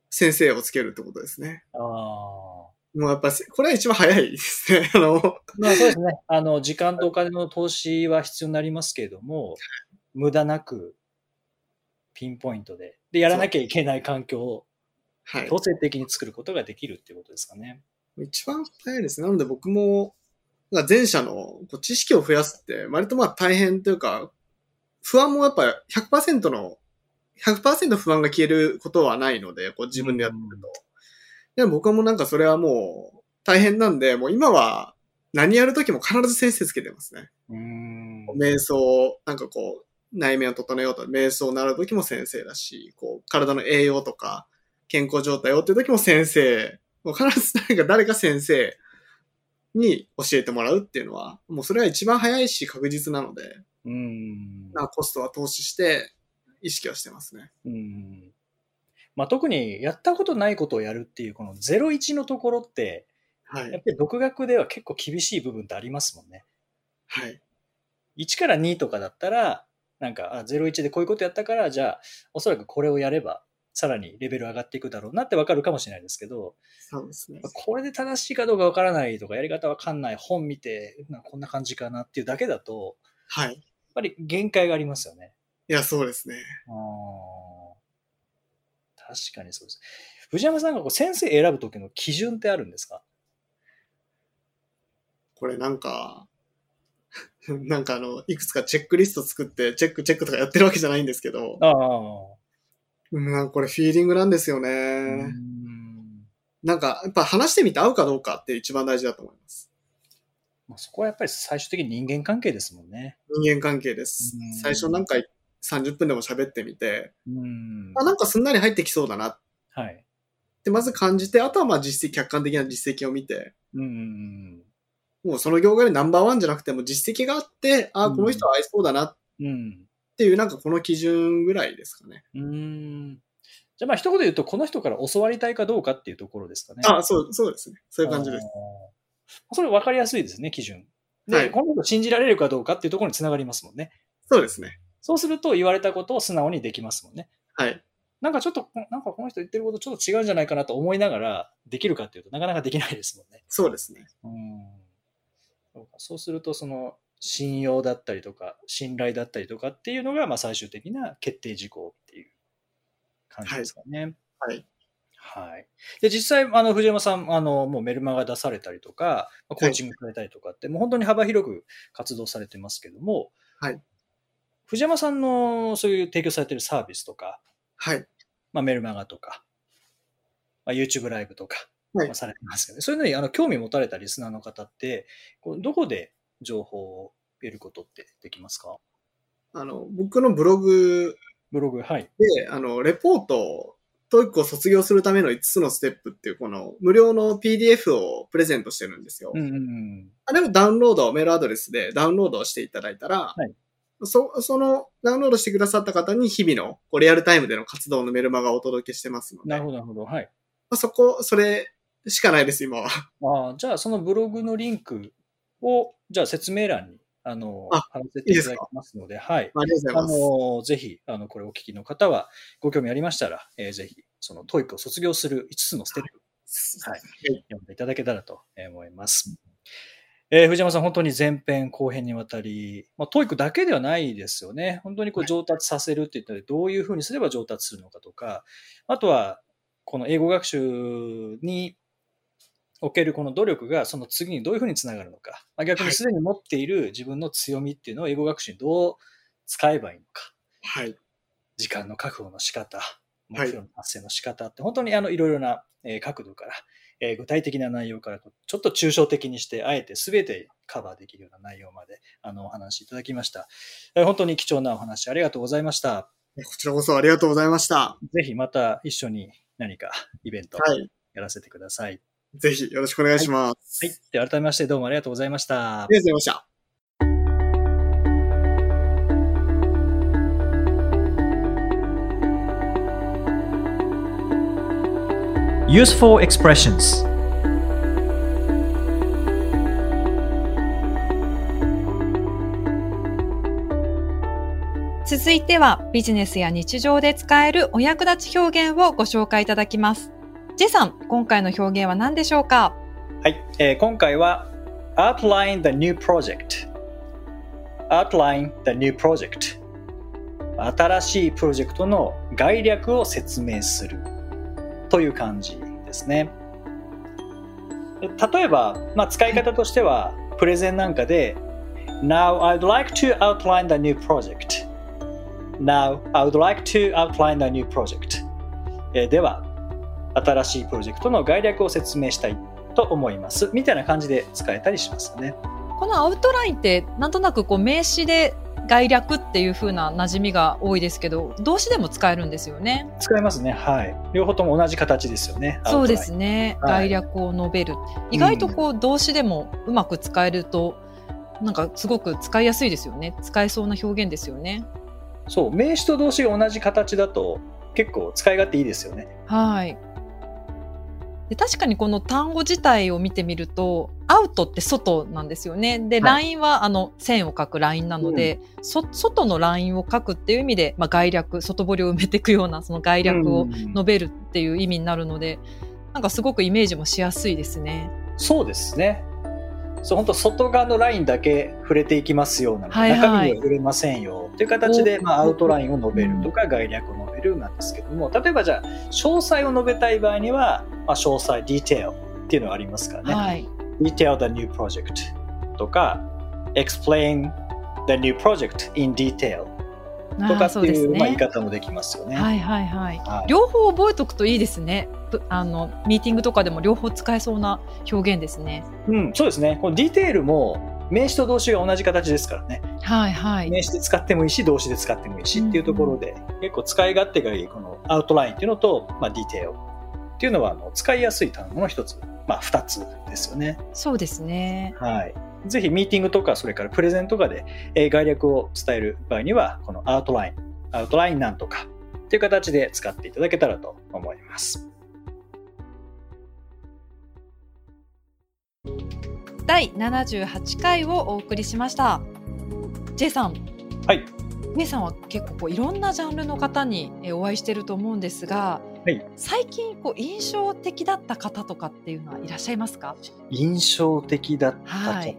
[SPEAKER 3] 先生をつけるってことですね。
[SPEAKER 2] ああ。
[SPEAKER 3] もうやっぱ、これは一番早いですね。あの、
[SPEAKER 2] まあそうですね。あの、時間とお金の投資は必要になりますけれども、無駄なくピンポイントで、で、やらなきゃいけない環境を
[SPEAKER 3] はい。
[SPEAKER 2] 強制的に作ることができるっていうことですかね。
[SPEAKER 3] 一番早いですね。なので僕も、前者のこう知識を増やすって、割とまあ大変というか、不安もやっぱ100%の、100%不安が消えることはないので、こう自分でやってると。でも僕はもうなんかそれはもう大変なんで、もう今は何やるときも必ず先生つけてますね。
[SPEAKER 2] うーん。
[SPEAKER 3] 瞑想、なんかこう、内面を整えようと、瞑想を習うときも先生だし、こう、体の栄養とか、健康状態をっていうときも先生、もう必ず誰か誰か先生に教えてもらうっていうのは、もうそれは一番早いし確実なので、
[SPEAKER 2] うーん。
[SPEAKER 3] まあコストは投資して意識はしてますね。
[SPEAKER 2] うん。まあ特にやったことないことをやるっていうこの01のところって、
[SPEAKER 3] はい。
[SPEAKER 2] やっぱり独学では結構厳しい部分ってありますもんね。
[SPEAKER 3] はい。
[SPEAKER 2] 1から2とかだったら、なんか、あ、01でこういうことやったから、じゃあ、おそらくこれをやれば、さらにレベル上がっていくだろうなってわかるかもしれないですけど、
[SPEAKER 3] そうですね。
[SPEAKER 2] これで正しいかどうかわからないとか、やり方わかんない、本見て、なこんな感じかなっていうだけだと、
[SPEAKER 3] はい。
[SPEAKER 2] やっぱり限界がありますよね。
[SPEAKER 3] いや、そうですね。
[SPEAKER 2] あー確かにそうです。藤山さんがこう先生選ぶ時の基準ってあるんですか？
[SPEAKER 3] これなんか、なんかあの、いくつかチェックリスト作って、チェックチェックとかやってるわけじゃないんですけど、
[SPEAKER 2] ああ。
[SPEAKER 3] うん、なんかこれフィーリングなんですよね。
[SPEAKER 2] うん
[SPEAKER 3] なんか、やっぱ話してみて合うかどうかって一番大事だと思います。
[SPEAKER 2] まあそこはやっぱり最終的に人間関係ですもんね。
[SPEAKER 3] 人間関係です
[SPEAKER 2] うん。
[SPEAKER 3] 最初なんか30分でも喋ってみて、
[SPEAKER 2] うん
[SPEAKER 3] あ、なんかすんなり入ってきそうだなっ
[SPEAKER 2] はい。
[SPEAKER 3] てまず感じて、あとはまあ実績、客観的な実績を見て、
[SPEAKER 2] うんうん
[SPEAKER 3] もうその業界でナンバーワンじゃなくても実績があって、あ、
[SPEAKER 2] うん
[SPEAKER 3] この人は合いそうだなっ。ていうなんかこの基準ぐらいですかね。
[SPEAKER 2] うん。じゃあまあ一言で言うと、この人から教わりたいかどうかっていうところですかね。
[SPEAKER 3] あ、そう、そうですね。そういう感じです。
[SPEAKER 2] それ分かりやすいですね、基準。で、
[SPEAKER 3] はい
[SPEAKER 2] この人信じられるかどうかっていうところにつながりますもんね。
[SPEAKER 3] そうですね。
[SPEAKER 2] そうすると言われたことを素直にできますもんね。
[SPEAKER 3] はい。
[SPEAKER 2] なんかちょっと、なんかこの人言ってることちょっと違うんじゃないかなと思いながらできるかっていうとなかなかできないですもんね。
[SPEAKER 3] そうですね。
[SPEAKER 2] うん。そうすると、その、信用だったりとか、信頼だったりとかっていうのが、まあ最終的な決定事項っていう感じですかね。
[SPEAKER 3] はい。
[SPEAKER 2] はい。で、実際、あの、藤山さん、あの、もうメルマガ出されたりとか、まあコーチングされたりとかって、もう本当に幅広く活動されてますけども、
[SPEAKER 3] はい。
[SPEAKER 2] 藤山さんのそういう提供されているサービスとか、
[SPEAKER 3] はい。
[SPEAKER 2] まあ、メルマガとか、まあ、YouTube ライブとか、
[SPEAKER 3] はい
[SPEAKER 2] まあされてますけど、ね、そういうのにあの興味持たれたリスナーの方って、どこで情報を得ることってできますか？
[SPEAKER 3] あの、僕のブログ
[SPEAKER 2] ブログ、はい。
[SPEAKER 3] で、あの、レポートを、 TOEIC を卒業するための5つのステップっていう、この無料の PDF をプレゼントしてるんですよ。
[SPEAKER 2] うんうんうん。
[SPEAKER 3] あれをダウンロード、メールアドレスでダウンロードをしていただいたら、
[SPEAKER 2] はい
[SPEAKER 3] そそのダウンロードしてくださった方に日々のこうリアルタイムでの活動のメルマガをお届けしてますので、
[SPEAKER 2] なるほど、なるほど。はい。
[SPEAKER 3] まあ、そこ、それしかないです、今は。
[SPEAKER 2] ああ、じゃあそのブログのリンクを、じゃあ説明欄に、あの、
[SPEAKER 3] あ
[SPEAKER 2] 貼らせていただきますので、はい。
[SPEAKER 3] ありがとうござい
[SPEAKER 2] あ
[SPEAKER 3] ます。
[SPEAKER 2] の、ぜひ、あの、これをお聞きの方は、ご興味ありましたら、えーぜひ、その、 TOEIC を卒業する5つのステップ、はい読んでいただけたらと思います。えー藤山さん、本当に前編後編にわたり、まあ、 TOEIC だけではないですよね。本当にこう上達させるって言ったら、どういうふうにすれば上達するのかとか、あとは、この英語学習におけるこの努力がその次にどういうふうにつながるのか、まあ、逆にすでに持っている自分の強みっていうのを英語学習にどう使えばいいのか、
[SPEAKER 3] はい。
[SPEAKER 2] 時間の確保の仕方、目標の達成の仕方って、本当にあのいろいろなえー角度から、えー具体的な内容からちょっと抽象的にして、あえて全てカバーできるような内容まであのお話しいただきました。えー本当に貴重なお話ありがとうございました。
[SPEAKER 3] こちらこそありがとうございました。
[SPEAKER 2] ぜひまた一緒に何かイベント
[SPEAKER 3] はい。
[SPEAKER 2] やらせてください。
[SPEAKER 3] ぜひよろしくお願いします。
[SPEAKER 2] はい。では改めましてどうもありがとうございました
[SPEAKER 3] あ。りがとうございました。
[SPEAKER 2] Useful expressions
[SPEAKER 1] 続いてはビジネスや日常で使えるお役立ち表現をご紹介いただきます。ジェさん、今回の表現は何でしょうか
[SPEAKER 2] はい、えー今回は Outline the new project Outline the new project 新しいプロジェクトの概略を説明するという感じですね。例えば、まあ、使い方としては、プレゼンなんかで Now I'd like to outline the new project Now I would like to outline the new project えーでは、新しいプロジェクトの概略を説明したいと思います。みたいな感じで使えたりしますね。
[SPEAKER 1] このアウトラインってなんとなくこう名詞で概略っていう風な馴染みが多いですけど、動詞でも使えるんですよね。
[SPEAKER 2] 使えますね。はい。両方とも同じ形ですよね。
[SPEAKER 1] そうです
[SPEAKER 2] ね。
[SPEAKER 1] ね。
[SPEAKER 2] はい
[SPEAKER 1] 概略を述べる。意外とこう動詞でもうまく使えると、なんかすごく使いやすいですよね。使えそうな表現ですよね。
[SPEAKER 2] そう。名詞と動詞が同じ形だと結構使い勝手いいですよね。
[SPEAKER 1] はい。で確かにこの単語自体を見てみると、アウトって外なんですよね。で、
[SPEAKER 2] はい
[SPEAKER 1] ラインはあの線を書くラインなので、そ外のラインを書くっていう意味で、まあ、概略、外堀を埋めていくようなその概略を
[SPEAKER 2] うん
[SPEAKER 1] 述べるっていう意味になるので、なんかすごくイメージもしやすいですね。
[SPEAKER 2] そうですね。そう本当外側のラインだけ触れていきますような、
[SPEAKER 1] はいはい。
[SPEAKER 2] 中身には触れませんよ。っていう形で、
[SPEAKER 1] お
[SPEAKER 2] まあ、アウトラインを述べるとか概略を述べるなんですけども。例えばじゃあ詳細を述べたい場合には、まあ、詳細ディテールっていうのがありますからね。
[SPEAKER 1] はい。
[SPEAKER 2] detail the new project とか explain the new project in detail とかって
[SPEAKER 1] あーそうです
[SPEAKER 2] いうまあ、言い
[SPEAKER 1] ね。
[SPEAKER 2] 方もできますよね。
[SPEAKER 1] はいはいはい。
[SPEAKER 2] はい
[SPEAKER 1] 両方覚えておくといいですね。ぶあのミーティングとかでも両方使えそうな表現ですね。
[SPEAKER 2] うん、そうですね。このディテールも名詞と動詞が同じ形ですからね。
[SPEAKER 1] はいはい。
[SPEAKER 2] 名詞で使ってもいいし、動詞で使ってもいいしっていうところで、結構使い勝手がいいこのアウトラインっていうのと、まあ、ディテールっていうのはあの使いやすい単語の一つ、まあ、二つですよね。
[SPEAKER 1] そうですね。
[SPEAKER 2] はい。ぜひミーティングとか、それからプレゼンとかで、えー概略を伝える場合には、このアウトライン、アウトラインなんとかっていう形で使っていただけたらと思います。
[SPEAKER 1] 第78回をお送りしました。J さん、
[SPEAKER 2] はい。
[SPEAKER 1] J さんは結構こういろんなジャンルの方にえお会いしてると思うんですが、
[SPEAKER 2] はい。
[SPEAKER 1] 最近こう印象的だった方とかっていうのはいらっしゃいますか？
[SPEAKER 2] 印象的だった方、
[SPEAKER 1] はい。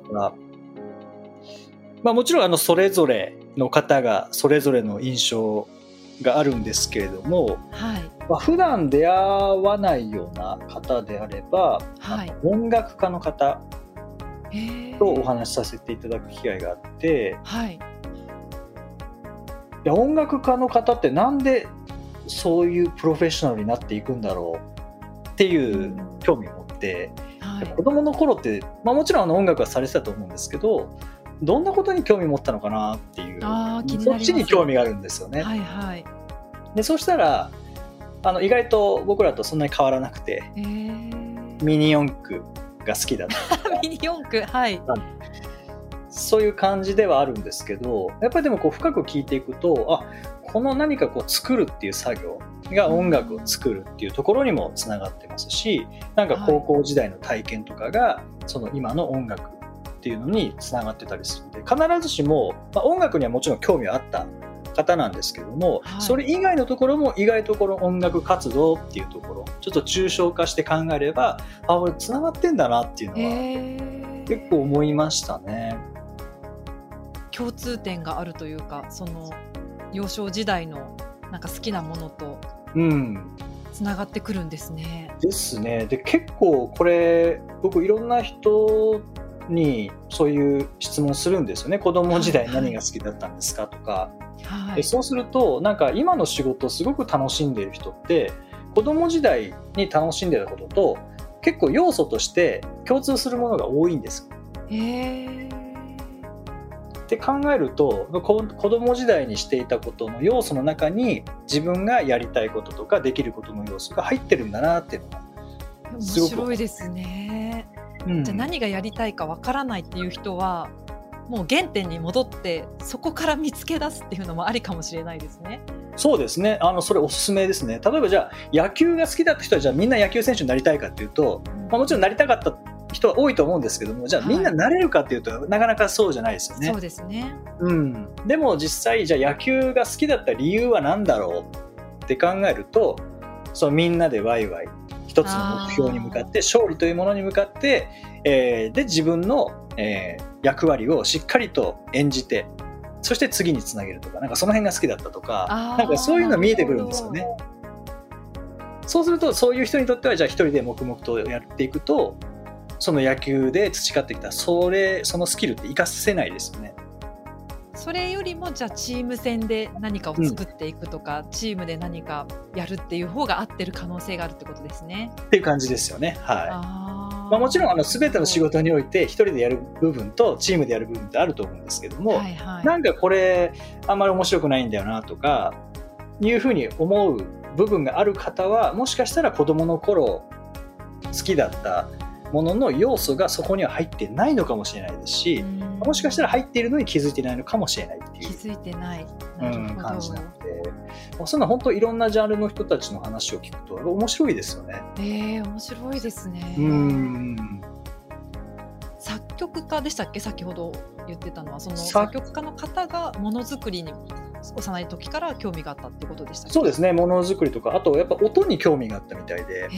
[SPEAKER 2] まあもちろんあのそれぞれの方がそれぞれの印象があるんですけれども、
[SPEAKER 1] はい。
[SPEAKER 2] まあ、普段出会わないような方であれば、
[SPEAKER 1] はい。
[SPEAKER 2] 音楽家の方とお話しさせていただく機会があって、
[SPEAKER 1] はい
[SPEAKER 2] や音楽家の方ってなんでそういうプロフェッショナルになっていくんだろうっていう興味を持って、
[SPEAKER 1] はい。
[SPEAKER 2] 子供の頃って、まあ、もちろんあの音楽はされてたと思うんですけどどんなことに興味持ったのかなっていうそっちに興味があるんですよね。
[SPEAKER 1] はいはい。
[SPEAKER 2] でそうしたらあの意外と僕らとそんなに変わらなくて
[SPEAKER 1] えー、
[SPEAKER 2] ミニ四駆が好きだった
[SPEAKER 1] ミニ四駆、はい。
[SPEAKER 2] そういう感じではあるんですけどやっぱりでもこう深く聞いていくとあこの何かこう作るっていう作業が音楽を作るっていうところにもつながってますしなんか高校時代の体験とかがその今の音楽っていうのにつながってたりするんで必ずしも、まあ、音楽にはもちろん興味はあった方なんですけども、
[SPEAKER 1] はい。
[SPEAKER 2] それ以外のところも意外とこの音楽活動っていうところちょっと抽象化して考えればあ俺つながってんだなっていうのは
[SPEAKER 1] えー、
[SPEAKER 2] 結構思いましたね。
[SPEAKER 1] 共通点があるというか、その幼少時代のなんか好きなものと
[SPEAKER 2] うん
[SPEAKER 1] つながってくるんですね。
[SPEAKER 2] ですね。で、結構これ、僕いろんな人にそういう質問するんですよね。子供時代何が好きだったんですかとか。
[SPEAKER 1] はい。
[SPEAKER 2] でそうすると、なんか今の仕事をすごく楽しんでいる人って、子供時代に楽しんでたことと、結構要素として共通するものが多いんです。
[SPEAKER 1] えー、
[SPEAKER 2] って考えるとこ子供時代にしていたことの要素の中に自分がやりたいこととかできることの要素が入ってるんだなっていうのが、
[SPEAKER 1] 面白いですね。
[SPEAKER 2] うん
[SPEAKER 1] じゃあ何がやりたいかわからないっていう人は、もう原点に戻ってそこから見つけ出すっていうのもありかもしれないですね。
[SPEAKER 2] そうですねあのそれおすすめですね例えばじゃあ野球が好きだった人はじゃあみんな野球選手になりたいかっていうと、まあ、もちろんなりたかった人は多いと思うんですけどもじゃあ
[SPEAKER 1] はい。
[SPEAKER 2] みんななれるかっていうと、なかなかそうじゃないですよね。
[SPEAKER 1] そうですね。
[SPEAKER 2] うん、でも実際じゃあ野球が好きだった理由は何だろう？って考えるとそのみんなでワイワイ一つの目標に向かって勝利というものに向かって、えーで自分の、えー役割をしっかりと演じてそして次につなげるとかなんかその辺が好きだったとかなんかそういうの見えてくるんですよね。そうするとそういう人にとってはじゃあ一人で黙々とやっていくとその野球で培ってきたそれそのスキルって活かせないですよね。
[SPEAKER 1] それよりもじゃあチーム戦で何かを作っていくとか、チームで何かやるっていう方が合ってる可能性があるってことですね。
[SPEAKER 2] っていう感じですよね。はい。まあ、もちろんあの全ての仕事において一人でやる部分とチームでやる部分ってあると思うんですけども、
[SPEAKER 1] はいはい、
[SPEAKER 2] なんかこれあんまり面白くないんだよなとかいうふうに思う部分がある方はもしかしたら子供の頃好きだったものの要素がそこには入ってないのかもしれないですし
[SPEAKER 1] うん
[SPEAKER 2] もしかしたら入っているのに気づいていないのかもしれないっていう。
[SPEAKER 1] 気づいてない。
[SPEAKER 2] うん、
[SPEAKER 1] なるほど。
[SPEAKER 2] 感じなので、まあそんな本当いろんなジャンルの人たちの話を聞くと面白いですよね。
[SPEAKER 1] えー、面白いですね。
[SPEAKER 2] うん
[SPEAKER 1] 作曲家でしたっけ？先ほど言ってたのはその
[SPEAKER 2] 作
[SPEAKER 1] 作曲家の方がものづくりに幼い時から興味があったってことでしたっけ？
[SPEAKER 2] そうですね。ものづくりとかあとやっぱ音に興味があったみたいで、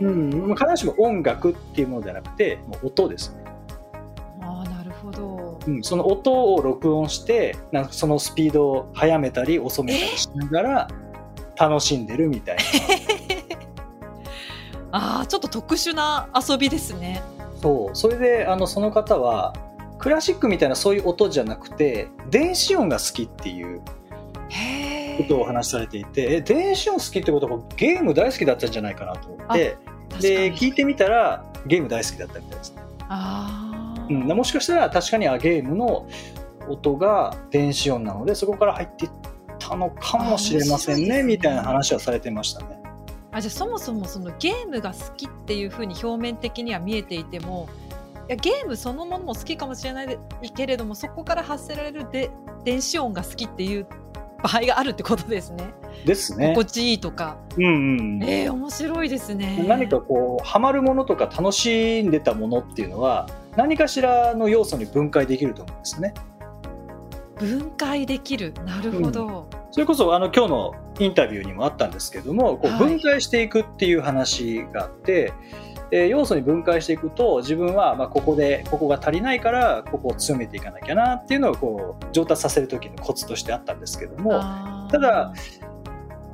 [SPEAKER 2] うん、まあ必ずしも音楽っていうものじゃなくてもう音ですね、
[SPEAKER 1] ああなるほど。
[SPEAKER 2] うん、その音を録音してなんかそのスピードを速めたり遅めたりしながら楽しんでるみたいな。
[SPEAKER 1] ああちょっと特殊な遊びですね
[SPEAKER 2] そう。それであのその方はクラシックみたいなそういう音じゃなくて電子音が好きっていうことをお話しされていてえ電子音好きってことはゲーム大好きだったんじゃないかなと思ってで聞いてみたらゲーム大好きだったみたいです。ね、
[SPEAKER 1] ああ、
[SPEAKER 2] うん、もしかしたら確かにあゲームの音が電子音なのでそこから入っていったのかもしれませんね
[SPEAKER 1] ね。
[SPEAKER 2] みたいな話はされてましたね
[SPEAKER 1] あじゃあそもそもそのゲームが好きっていうふうに表面的には見えていてもいやゲームそのものも好きかもしれないけれどもそこから発せられるで電子音が好きっていう場合があるってことですね。
[SPEAKER 2] ですね
[SPEAKER 1] 心地いいとか。
[SPEAKER 2] うんうん
[SPEAKER 1] えー、面白いですね。
[SPEAKER 2] 何かこうハマるものとか楽しんでたものっていうのは何かしらの要素に分解できると思うんですよね
[SPEAKER 1] 分解できる。なるほど。
[SPEAKER 2] それこそあの今日のインタビューにもあったんですけどもこう
[SPEAKER 1] はい
[SPEAKER 2] 分解していくっていう話があって、えー要素に分解していくと自分はまあここでここが足りないからここを強めていかなきゃなっていうのをこう上達させる時のコツとしてあったんですけどもただ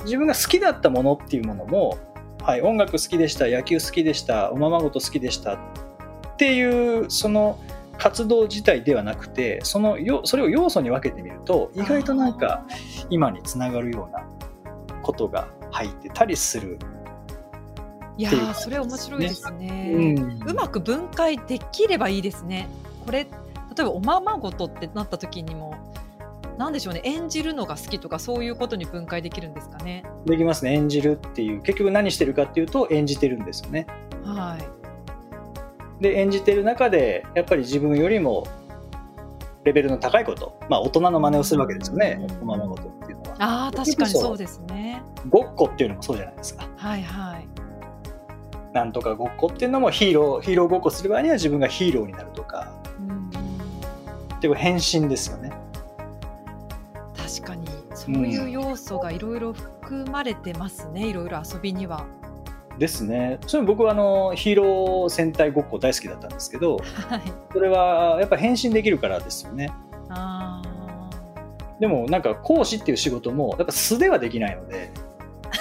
[SPEAKER 2] 自分が好きだったものっていうものも、はい、音楽好きでした野球好きでしたおままごと好きでしたっていうその活動自体ではなくてそのよそれを要素に分けてみると意外となんか今につながるようなことが入ってたりする
[SPEAKER 1] いやー、それ面白いですね、うん、うまく分解できればいいですね。これ例えばおままごとってなった時にもなんでしょうね。演じるのが好きとかそういうことに分解できるんですかね。
[SPEAKER 2] できますね。演じるっていう結局何してるかっていうと演じてるんですよね。
[SPEAKER 1] はい、
[SPEAKER 2] で演じてる中でやっぱり自分よりもレベルの高いことまあ大人の真似をするわけですよね、おままごとっていうのは。
[SPEAKER 1] あ確かにそうですね。
[SPEAKER 2] ごっこっていうのもそうじゃないですか。
[SPEAKER 1] はいはい。
[SPEAKER 2] なんとかごっこっていうのもヒーローヒーローごっこする場合には自分がヒーローになるとか、
[SPEAKER 1] うん、
[SPEAKER 2] っていう変身ですよね。
[SPEAKER 1] 確かにそういう要素がいろいろ含まれてますね、いろいろ遊びには。
[SPEAKER 2] ですね。それ僕はあのヒーロー戦隊ごっこ大好きだったんですけど、
[SPEAKER 1] はい、
[SPEAKER 2] それはやっぱ変身できるからですよね。
[SPEAKER 1] あ
[SPEAKER 2] でもなんか講師っていう仕事もやっぱ素ではできないので。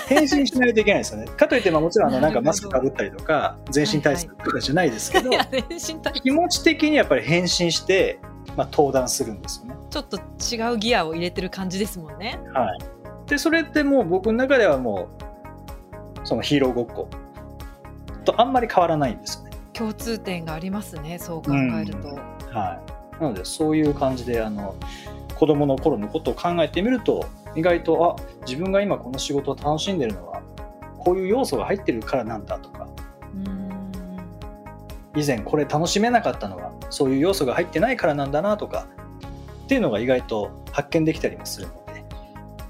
[SPEAKER 2] 変身しないといけないですよね。かといってまあもちろんあのなんかマスクかぶったりとか全身体操とかじゃないですけど、気持ち的にやっぱり変身して、まあ、登壇するんですよね。
[SPEAKER 1] ちょっと違うギアを入れてる感じですもんね。
[SPEAKER 2] はい、でそれってもう僕の中ではもうそのヒーローごっこ。とあんまり変わらないんですよね。
[SPEAKER 1] 共通点がありますね、そう考えると。
[SPEAKER 2] はい、なのでそういう感じであの子供の頃のことを考えてみると意外とあ自分が今この仕事を楽しんでるのはこういう要素が入ってるからなんだとか。
[SPEAKER 1] うん。
[SPEAKER 2] 以前これ楽しめなかったのはそういう要素が入ってないからなんだなとかっていうのが意外と発見できたりもするので。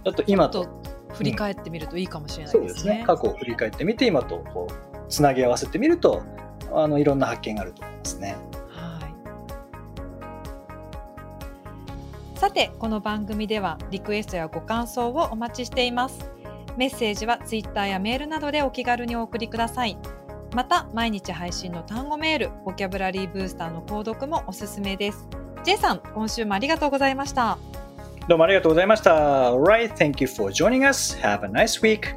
[SPEAKER 2] ちょっと今と
[SPEAKER 1] 振り返ってみるといいかもしれないでね。
[SPEAKER 2] ですすね過去を振り返ってみて今とこうつなぎ合わせてみるとあのいろんな発見があると思いますね。
[SPEAKER 1] はい。さて、この番組ではリクエストやご感想をお待ちしています。メッセージはツイッターやメールなどでお気軽にお送りください。また、毎日配信の単語メール、ボキャブラリーブースターの購読もおすすめです。J さん、今週もありがとうございました。
[SPEAKER 2] どうもありがとうございました。Alright, thank you for joining us. Have a nice week.